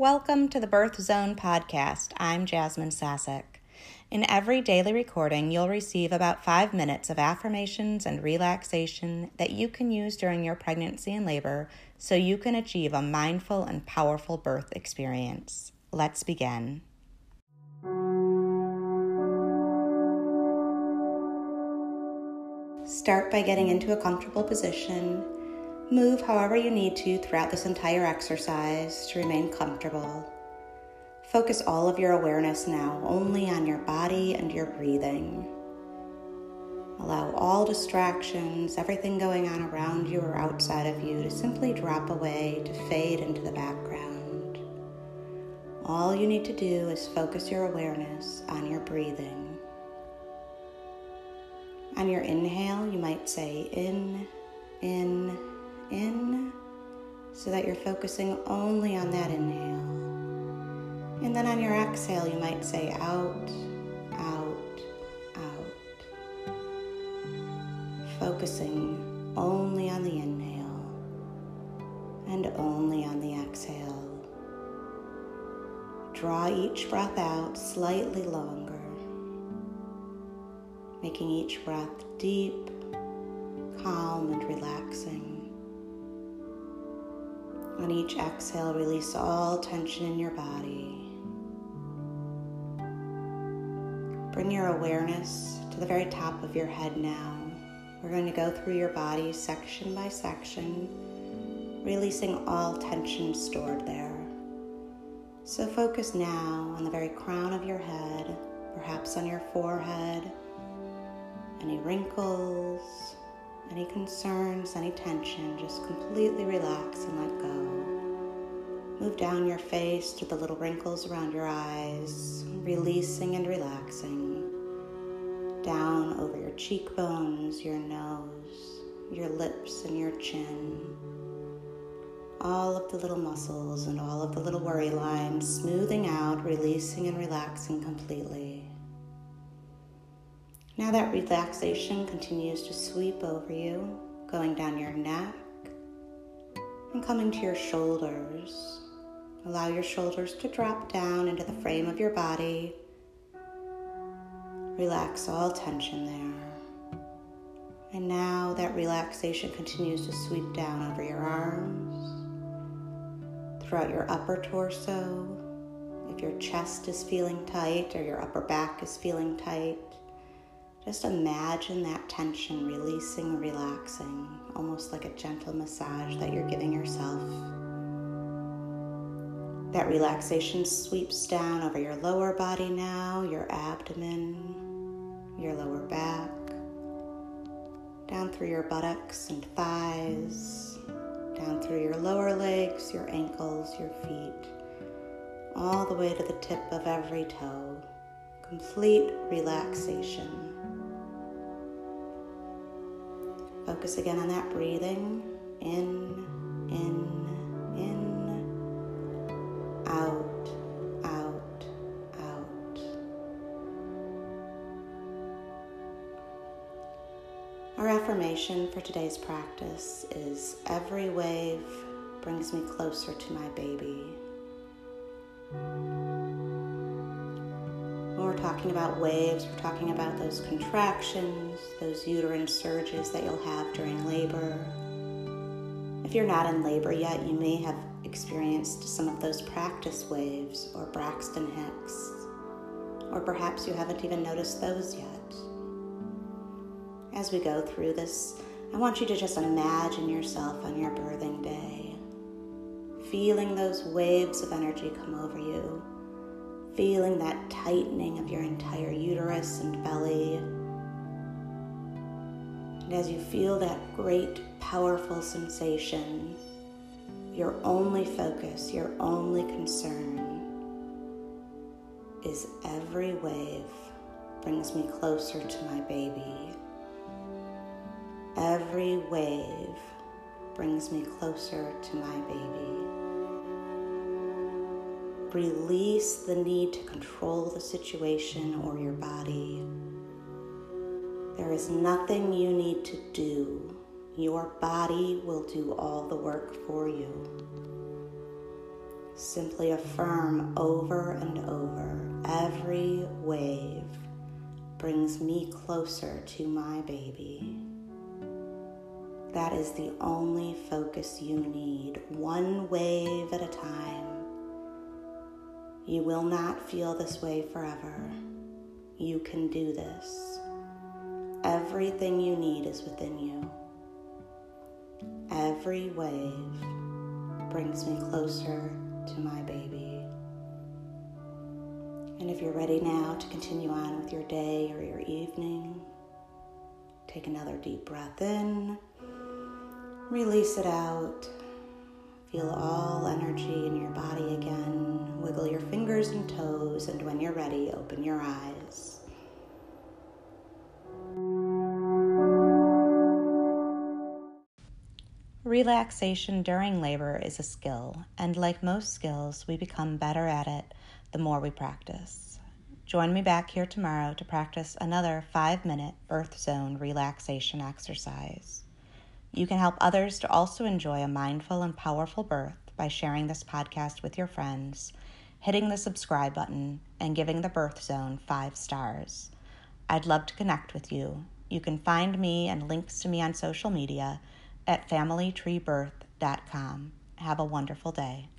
Welcome to the Birth Zone podcast. I'm Jasmine Sassack. In every daily recording, you'll receive about five minutes of affirmations and relaxation that you can use during your pregnancy and labor so you can achieve a mindful and powerful birth experience. Let's begin. Start by getting into a comfortable position Move however you need to throughout this entire exercise to remain comfortable. Focus all of your awareness now only on your body and your breathing. Allow all distractions, everything going on around you or outside of you, to simply drop away, to fade into the background. All you need to do is focus your awareness on your breathing. On your inhale, you might say in, in, in so that you're focusing only on that inhale. And then on your exhale, you might say out, out, out. Focusing only on the inhale and only on the exhale. Draw each breath out slightly longer, making each breath deep, calm, and relaxing. On each exhale, release all tension in your body. Bring your awareness to the very top of your head now. We're going to go through your body section by section, releasing all tension stored there. So focus now on the very crown of your head, perhaps on your forehead, any wrinkles, any concerns, any tension, just completely relax and let go. Move down your face to the little wrinkles around your eyes, releasing and relaxing. Down over your cheekbones, your nose, your lips, and your chin. All of the little muscles and all of the little worry lines smoothing out, releasing and relaxing completely. Now that relaxation continues to sweep over you, going down your neck and coming to your shoulders. Allow your shoulders to drop down into the frame of your body. Relax all tension there. And now that relaxation continues to sweep down over your arms, throughout your upper torso. If your chest is feeling tight or your upper back is feeling tight, just imagine that tension releasing, relaxing, almost like a gentle massage that you're giving yourself. That relaxation sweeps down over your lower body now, your abdomen, your lower back, down through your buttocks and thighs, down through your lower legs, your ankles, your feet, all the way to the tip of every toe. Complete relaxation. Focus again on that breathing. In, in, in, out, out, out. Our affirmation for today's practice is every wave brings me closer to my baby. We're talking about waves, we're talking about those contractions, those uterine surges that you'll have during labor. If you're not in labor yet, you may have experienced some of those practice waves or Braxton Hicks, or perhaps you haven't even noticed those yet. As we go through this, I want you to just imagine yourself on your birthing day, feeling those waves of energy come over you feeling that tightening of your entire uterus and belly. And as you feel that great, powerful sensation, your only focus, your only concern is every wave brings me closer to my baby. Every wave brings me closer to my baby. Release the need to control the situation or your body. There is nothing you need to do. Your body will do all the work for you. Simply affirm over and over every wave brings me closer to my baby. That is the only focus you need, one wave at a time. You will not feel this way forever. You can do this. Everything you need is within you. Every wave brings me closer to my baby. And if you're ready now to continue on with your day or your evening, take another deep breath in, release it out. Feel all energy in your body again. Wiggle your fingers and toes, and when you're ready, open your eyes. Relaxation during labor is a skill, and like most skills, we become better at it the more we practice. Join me back here tomorrow to practice another five minute birth zone relaxation exercise. You can help others to also enjoy a mindful and powerful birth by sharing this podcast with your friends, hitting the subscribe button, and giving the birth zone five stars. I'd love to connect with you. You can find me and links to me on social media at familytreebirth.com. Have a wonderful day.